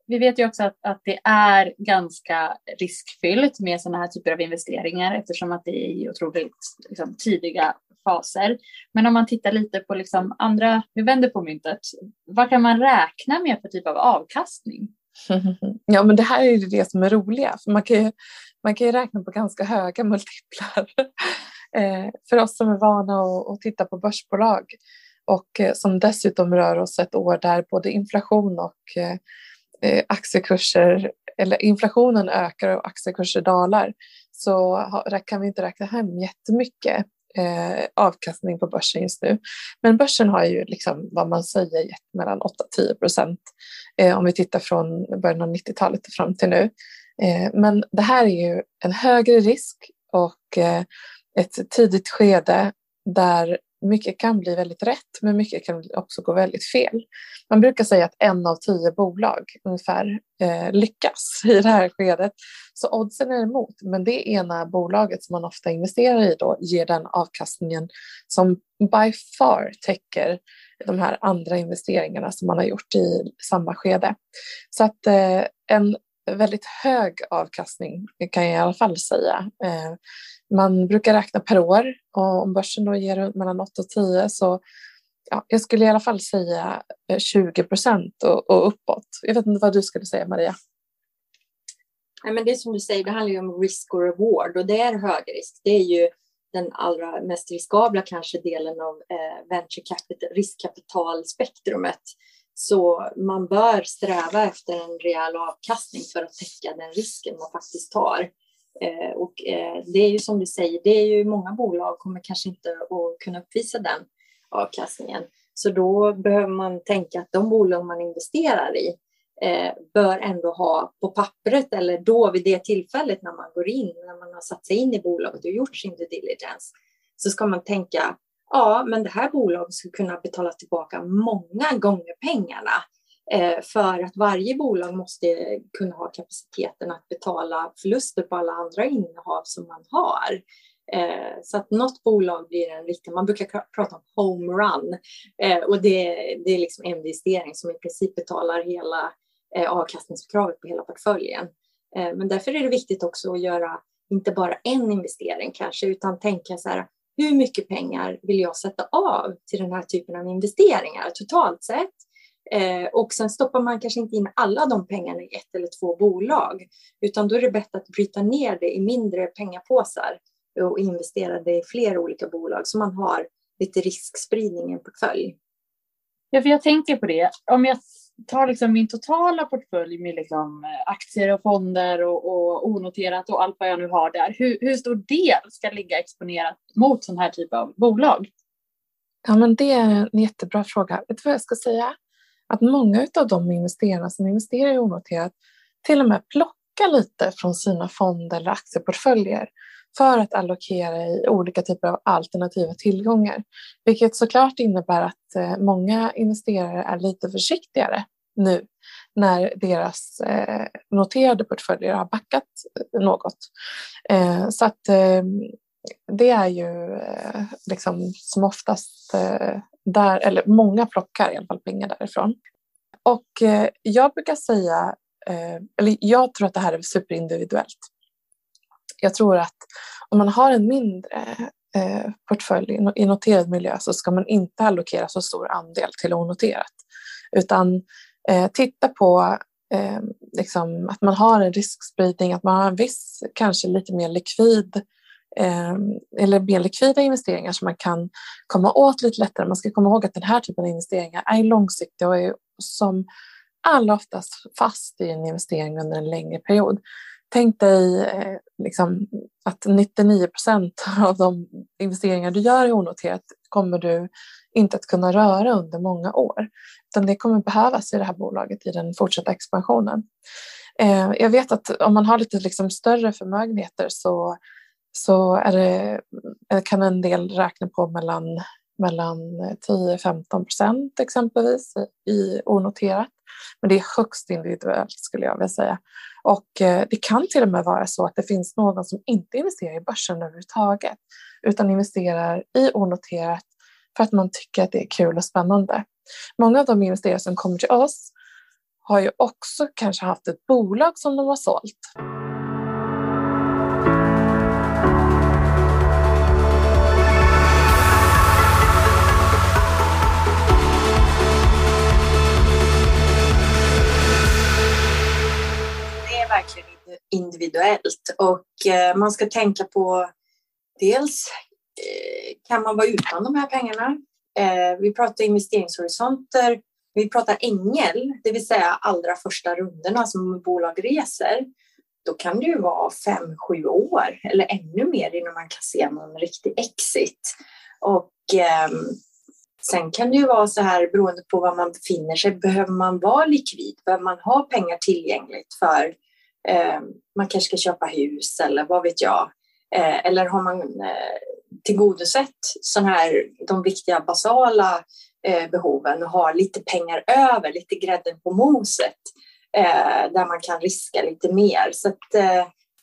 Vi vet ju också att, att det är ganska riskfyllt med sådana här typer av investeringar eftersom att det är i otroligt liksom, tidiga faser. Men om man tittar lite på liksom andra, vi vänder på myntet, vad kan man räkna med för typ av avkastning? (laughs) Ja, men det här är ju det som är roliga. För man, kan ju, man kan ju räkna på ganska höga multiplar. (laughs) Eh, för oss som är vana att, att titta på börsbolag och eh, som dessutom rör oss ett år där både inflation och eh, eh aktiekurser, eller inflationen ökar och aktiekurser dalar, så kan vi inte räkna hem jättemycket eh, avkastning på börsen just nu. Men börsen har ju liksom vad man säger gett mellan 8-10 procent eh, om vi tittar från början av 90-talet fram till nu. Eh, men det här är ju en högre risk och eh, ett tidigt skede där mycket kan bli väldigt rätt, men mycket kan också gå väldigt fel. Man brukar säga att en av tio bolag ungefär eh, lyckas i det här skedet. Så oddsen är emot, men det ena bolaget som man ofta investerar i då ger den avkastningen som by far täcker de här andra investeringarna som man har gjort i samma skede. Så att eh, en väldigt hög avkastning kan jag i alla fall säga. Eh, man brukar räkna per år och om börsen då ger mellan 8 och 10 så ja, jag skulle i alla fall säga eh, 20 procent och, och uppåt. Jag vet inte vad du skulle säga Maria? Nej, men det är som du säger, det handlar ju om risk och reward och det är hög risk. Det är ju den allra mest riskabla kanske delen av eh, venture capital, riskkapitalspektrumet. Så man bör sträva efter en rejäl avkastning för att täcka den risken man faktiskt tar. Eh, och eh, det är ju som du säger, det är ju många bolag kommer kanske inte att kunna uppvisa den avkastningen. Så då behöver man tänka att de bolag man investerar i eh, bör ändå ha på pappret eller då vid det tillfället när man går in, när man har satt sig in i bolaget och gjort sin due diligence, så ska man tänka ja, men det här bolaget skulle kunna betala tillbaka många gånger pengarna. Eh, för att varje bolag måste kunna ha kapaciteten att betala förluster på alla andra innehav som man har. Eh, så att något bolag blir en riktig, man brukar prata om homerun eh, och det, det är liksom en investering som i princip betalar hela avkastningskravet på hela portföljen. Men därför är det viktigt också att göra inte bara en investering kanske, utan tänka så här, hur mycket pengar vill jag sätta av till den här typen av investeringar totalt sett? Eh, och sen stoppar man kanske inte in alla de pengarna i ett eller två bolag, utan då är det bättre att bryta ner det i mindre pengapåsar och investera det i fler olika bolag så man har lite riskspridning i en portfölj. Ja, för jag tänker på det. Om jag tar liksom min totala portfölj med liksom eh, aktier och fonder och, och onoterat och allt vad jag nu har där. Hur, hur stor del ska ligga exponerat mot sån här typ av bolag? Ja, men det är en jättebra fråga. Vet du vad jag ska säga? Att många av de investerarna som investerar i onoterat till och med plockar lite från sina fonder eller aktieportföljer för att allokera i olika typer av alternativa tillgångar. Vilket såklart innebär att eh, många investerare är lite försiktigare nu när deras eh, noterade portföljer har backat något. Eh, så att ehm, det är ju liksom som oftast där, eller många plockar i alla fall pengar därifrån. Och jag brukar säga, eller jag tror att det här är superindividuellt jag tror att om man har en mindre eh, portfölj i noterad miljö så ska man inte allokera så stor andel till onoterat. Utan eh, titta på eh, liksom att man har en riskspridning, att man har en viss, kanske lite mer likvid eh, eller mer likvida investeringar som man kan komma åt lite lättare. Man ska komma ihåg att den här typen av investeringar är långsiktiga och är som allra oftast fast i en investering under en längre period. Tänk dig eh, liksom, att 99 procent (laughs) av de investeringar du gör i onoterat kommer du inte att kunna röra under många år. Utan det kommer behövas i det här bolaget i den fortsatta expansionen. Eh, jag vet att om man har lite liksom större förmögenheter så, så är det, eh, kan en del räkna på mellan, mellan 10-15 procent exempelvis i onoterat. Men det är högst individuellt skulle jag vilja säga. Och eh, det kan till och med vara så att det finns någon som inte investerar i börsen överhuvudtaget utan investerar i onoterat för att man tycker att det är kul och spännande. Många av de investerare som kommer till oss har ju också kanske haft ett bolag som de har sålt. Verkligen individuellt och eh, man ska tänka på dels eh, kan man vara utan de här pengarna? Eh, vi pratar investeringshorisonter, vi pratar ängel, det vill säga allra första rundorna som bolag reser. Då kan det ju vara fem, sju år eller ännu mer innan man kan se någon riktig exit. Och ehm, Sen kan det ju vara så här beroende på var man befinner sig. Behöver man vara likvid? Behöver man ha pengar tillgängligt för Eh, Eh, man kanske ska köpa hus eller vad vet jag. Eh, eller har man eh, tillgodosett sån här, de viktiga basala eh, behoven och har lite pengar över, lite grädden på moset eh, där man kan riska lite mer. Så att,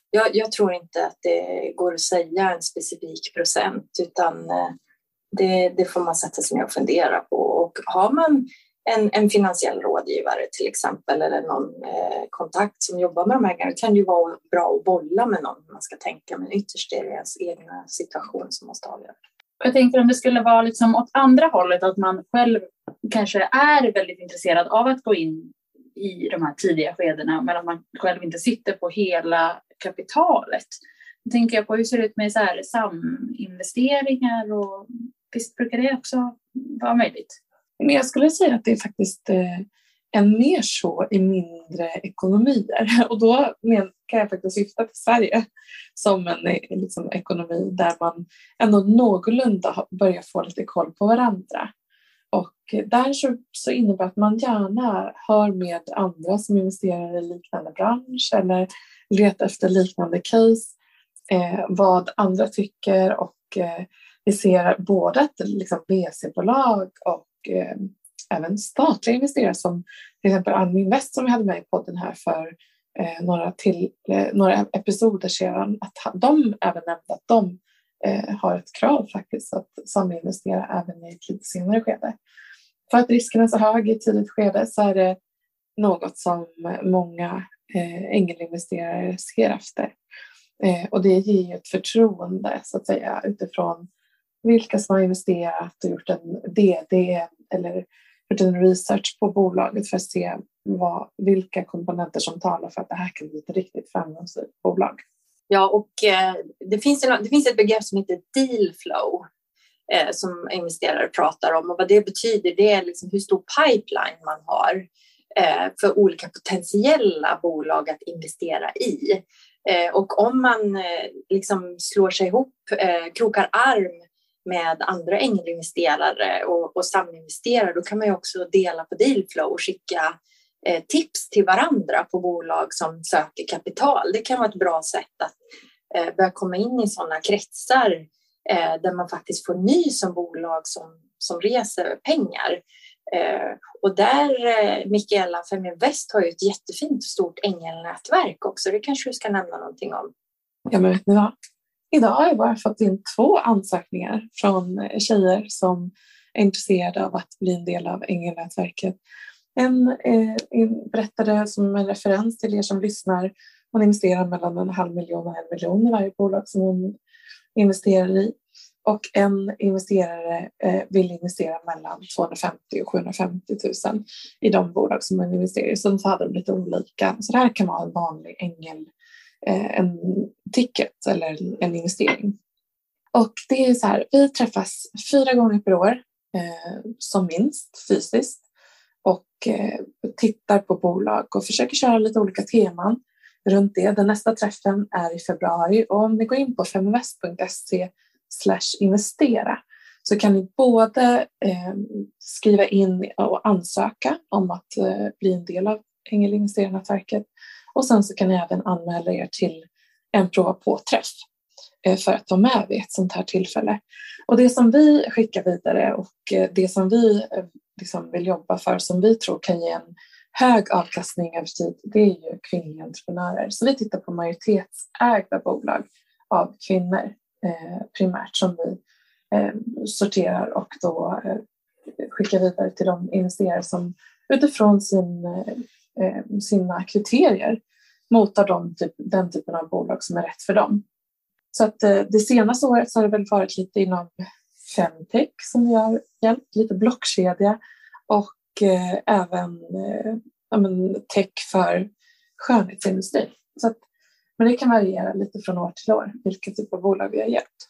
jag, jag, tror inte att det går att säga en specifik procent utan det, det, får man sätta sig ner och fundera på. Och har man en, en finansiell rådgivare till exempel eller någon eh, kontakt som jobbar med de här grejerna. Det kan ju vara bra att bolla med någon man ska tänka men ytterst är det ens egna situation som måste avgöra. Jag tänker om det skulle vara liksom åt andra hållet, att man själv kanske är väldigt intresserad av att gå in i de här tidiga skedena men att man själv inte sitter på hela kapitalet. Då tänker jag på hur ser det ut med så här saminvesteringar och visst brukar det också vara möjligt? Men jag skulle säga att det är faktiskt eh, än mer så i mindre ekonomier. (laughs) Och då kan jag faktiskt syfta till Sverige som en eh, liksom, ekonomi där man ändå någorlunda börjar få lite koll på varandra. och där så, så innebär att man gärna hör med andra som investerar i liknande bransch eller letar efter liknande case, eh, vad andra tycker och eh, vi ser både att liksom VC-bolag och eh, även statliga investerare som till exempel Almi Invest som vi hade med i podden här för eh, några, till, eh, några episoder sedan, att de även nämnde att de eh, har ett krav faktiskt att saminvestera även i ett lite senare skede. För att risken är så hög i ett tidigt skede så är det något som många eh, ängelinvesterare ser efter. Eh, och det ger ju ett förtroende så att säga utifrån vilka som har investerat och gjort en DD eller gjort en research på bolaget för att se vad, vilka komponenter som talar för att det här kan bli ett riktigt framgångsrikt bolag. Ja, och eh, det, finns en, det finns ett begrepp som heter deal flow eh, som investerare pratar om och vad det betyder det är liksom hur stor pipeline man har eh, för olika potentiella bolag att investera i. Eh, och om man eh, liksom slår sig ihop, eh, krokar arm med andra ängelinvesterare och, och saminvesterare, då kan man ju också dela på dealflow och skicka eh, tips till varandra på bolag som söker kapital. Det kan vara ett bra sätt att eh, börja komma in i sådana kretsar eh, där man faktiskt får ny som bolag som, som reser pengar. Eh, och där, eh, Mikaela Feminvest har ju ett jättefint stort ängelnätverk också. Det kanske du ska nämna någonting om? Ja, men vet ni vad? Idag har jag bara fått in två ansökningar från eh, tjejer som är intresserade av att bli en del av Ängelnätverket. En eh, berättade som en referens till er som lyssnar, hon investerar mellan en halv miljon och en miljon i varje bolag som hon investerar i. Och en investerare eh, vill investera mellan 250 och 750 000 i de bolag som hon investerar i. Sen Så hade de lite olika. Så det här kan vara en vanlig ängel Eh, Eh, en ticket eller en investering. Och det är så här, vi träffas fyra gånger per år eh, som minst fysiskt och eh, tittar på bolag och försöker köra lite olika teman runt det. Den nästa träffen är i februari och om ni går in på feminvest.se investera så kan ni både eh, skriva in och ansöka om att eh, bli en del av Ängelinvesterarnätverket och sen så kan ni även anmäla er till en prova på-träff eh, för att vara med vid ett sånt här tillfälle. Och det som vi skickar vidare och eh, det som vi eh, liksom vill jobba för som vi tror kan ge en hög avkastning över tid, det är ju kvinnliga entreprenörer. Så vi tittar på majoritetsägda bolag av kvinnor eh, primärt som vi eh, sorterar och då eh, skickar vidare till de investerare som utifrån sin eh, sina kriterier motar de typ, den typen av bolag som är rätt för dem. Så att eh, det senaste året så har det väl varit lite inom femtech som vi har hjälpt, lite blockkedja och eh, även eh, ja, men tech för skönhetsindustrin. Så att, men det kan variera lite från år till år vilken typ av bolag vi har hjälpt.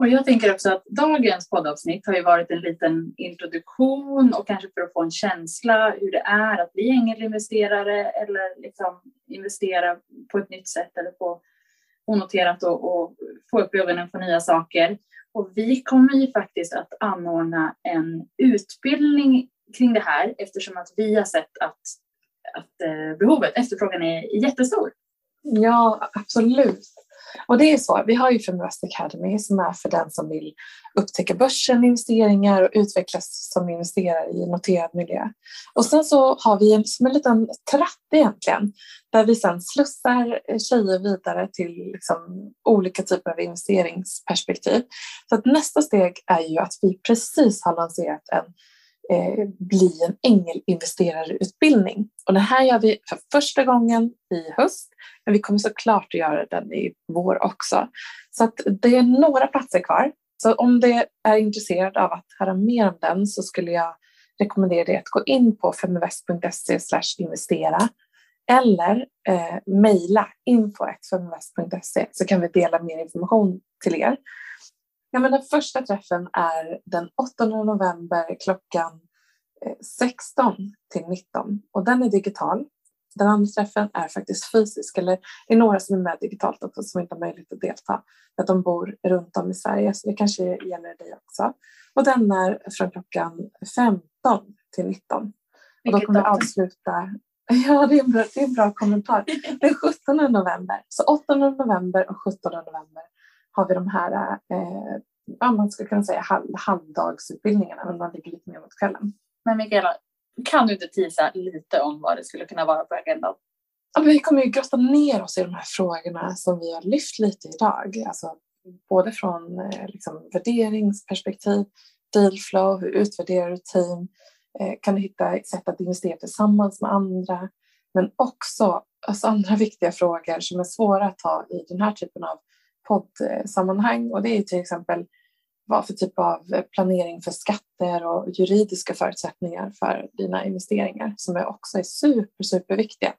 Och jag tänker också att dagens poddavsnitt har ju varit en liten introduktion och kanske för att få en känsla hur det är att bli ängelinvesterare eller liksom investera på ett nytt sätt eller få onoterat och, och få upp ögonen på nya saker. Och vi kommer ju faktiskt att anordna en utbildning kring det här eftersom att vi har sett att, att eh, behovet, efterfrågan är jättestor. Ja, absolut. Och det är så, vi har ju Feminvest Academy som är för den som vill upptäcka börsen, investeringar och utvecklas som investerare i noterad miljö. Och sen så har vi en, som en liten tratt egentligen, där vi sen slussar tjejer vidare till liksom olika typer av investeringsperspektiv. Så att nästa steg är ju att vi precis har lanserat en eh, bli en ängelinvesterarutbildning. Och det här gör vi för första gången i höst, men vi kommer såklart att göra den i vår också. Så att det är några platser kvar. Så om du är intresserad av att höra mer om den så skulle jag rekommendera dig att gå in på feminvest.se investera eller eh, mejla info.feminvest.se så kan vi dela mer information till er. Ja, men den första träffen är den 8 november klockan 16 eh, till 19 och den är digital. Den andra träffen är faktiskt fysisk, eller det är några som är med digitalt också som inte har möjlighet att delta för att de bor runt om i Sverige, så det kanske gäller dig också. Och den är från klockan 15 till 19. Och då kommer vi avsluta (laughs) Ja, det är, en bra, det är en bra kommentar. (laughs) Den 17 november, så 8 november och 17 november har vi de här, eh, man skulle kunna säga halv, halvdagsutbildningarna, men man ligger lite mer mot kvällen. Men Mikaela, kan du inte tisa lite om vad det skulle kunna vara på agendan? Ja, vi kommer ju grotta ner oss i de här frågorna som vi har lyft lite idag. Alltså, både från eh, liksom, värderingsperspektiv, dealflow, hur utvärderar du team, eh, kan du hitta sätt att investera tillsammans med andra, men också alltså, andra (laughs) viktiga frågor som är svåra att ta i den här typen av poddsammanhang. Och det är till exempel vad för typ av planering för skatter och juridiska förutsättningar för dina investeringar som är också är super, superviktiga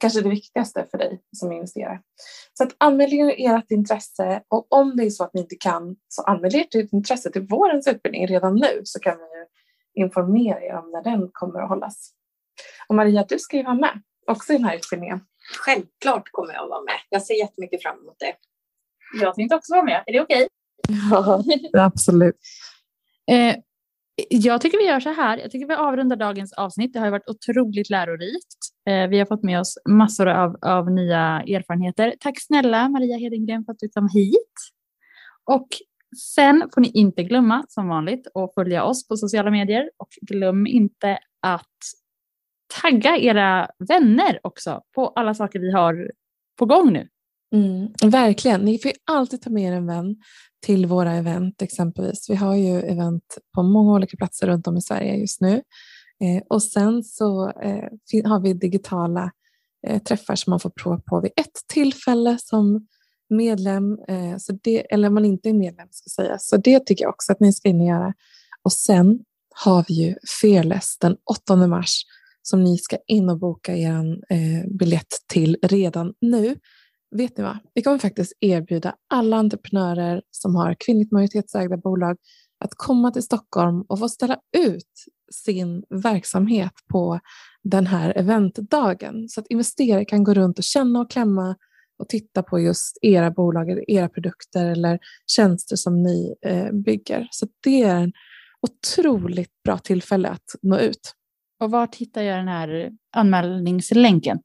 kanske det viktigaste för dig som investerare. Så att anmäl er ert intresse och om det är så att ni inte kan så anmäl ert intresse till vårens utbildning redan nu så kan vi informera er om när den kommer att hållas. Och Maria, du ska ju vara med också i den här utbildningen. Självklart kommer jag att vara med. Jag ser jättemycket fram emot det. Jag tänkte också vara med. Är det okej? Okay? Ja, (laughs) absolut. Eh, jag tycker vi gör så här. Jag tycker vi avrundar dagens avsnitt. Det har varit otroligt lärorikt. Eh, vi har fått med oss massor av, av nya erfarenheter. Tack snälla Maria Hedengren för att du kom hit. Och sen får ni inte glömma som vanligt att följa oss på sociala medier och glöm inte att tagga era vänner också på alla saker vi har på gång nu. Mm, verkligen. Ni får alltid ta med er en vän till våra event exempelvis. Vi har ju event på många olika platser runt om i Sverige just nu. Eh, och sen så eh, har vi digitala eh, träffar som man får prova på vid ett tillfälle som medlem, eh, så det, eller om man inte är medlem ska säga. Så det tycker jag också att ni ska in och göra. Och sen har vi ju Fearless den 8 mars som ni ska in och boka er eh, biljett till redan nu vet ni vad? Vi kommer faktiskt erbjuda alla entreprenörer som har kvinnligt majoritetsägda bolag att komma till Stockholm och få ställa ut sin verksamhet på den här eventdagen så att investerare kan gå runt och känna och klämma och titta på just era bolag, eller era produkter eller tjänster som ni eh, bygger. Så det är en otroligt bra tillfälle att nå ut. Och var hittar jag den här anmälningslänken?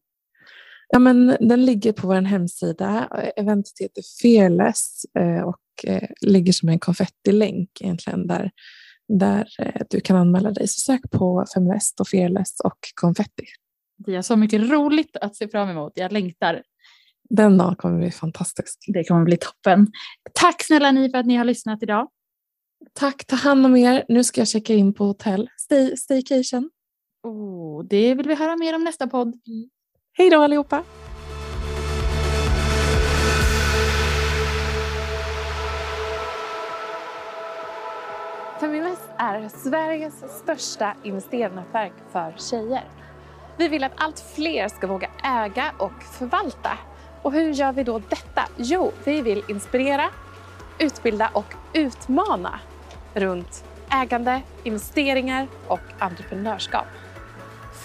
Ja, men den ligger på vår hemsida. Eventet heter Fearless eh, och eh, ligger som en konfettilänk egentligen där, där eh, du kan anmäla dig. Så sök på Feminvest och Fearless och konfetti. Vi har så mycket roligt att se fram emot. Jag längtar. Den dagen kommer bli fantastisk. Det kommer bli toppen. Tack snälla ni för att ni har lyssnat idag. Tack, ta hand om er. Nu ska jag checka in på hotell. Stay, staycation. Oh, det vill vi höra mer om nästa podd. Hej då allihopa! Feminvest är Sveriges största investeringsnätverk för tjejer. Vi vill att allt fler ska våga äga och förvalta. Och hur gör vi då detta? Jo, vi vill inspirera, utbilda och utmana runt ägande, investeringar och entreprenörskap.